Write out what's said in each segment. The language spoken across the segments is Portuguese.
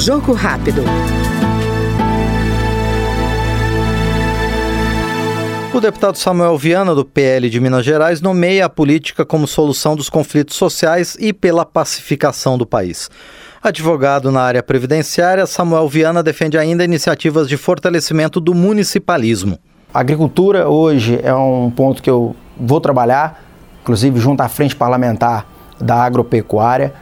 Jogo rápido. O deputado Samuel Viana, do PL de Minas Gerais, nomeia a política como solução dos conflitos sociais e pela pacificação do país. Advogado na área previdenciária, Samuel Viana defende ainda iniciativas de fortalecimento do municipalismo. A agricultura hoje é um ponto que eu vou trabalhar, inclusive junto à frente parlamentar da agropecuária.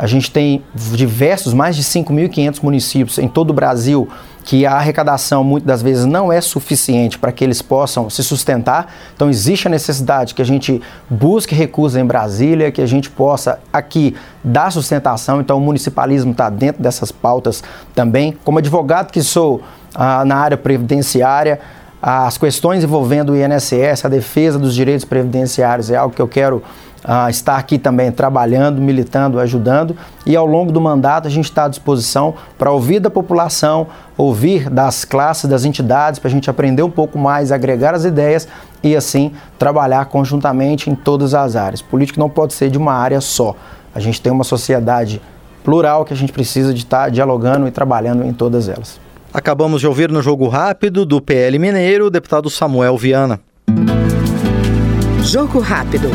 A gente tem diversos, mais de 5.500 municípios em todo o Brasil que a arrecadação muitas das vezes não é suficiente para que eles possam se sustentar. Então existe a necessidade que a gente busque recursos em Brasília, que a gente possa aqui dar sustentação. Então o municipalismo está dentro dessas pautas também. Como advogado que sou ah, na área previdenciária, as questões envolvendo o INSS, a defesa dos direitos previdenciários é algo que eu quero uh, estar aqui também trabalhando, militando, ajudando. E ao longo do mandato a gente está à disposição para ouvir da população, ouvir das classes, das entidades, para a gente aprender um pouco mais, agregar as ideias e assim trabalhar conjuntamente em todas as áreas. Político não pode ser de uma área só. A gente tem uma sociedade plural que a gente precisa de estar dialogando e trabalhando em todas elas. Acabamos de ouvir no Jogo Rápido do PL Mineiro o deputado Samuel Viana. Jogo Rápido.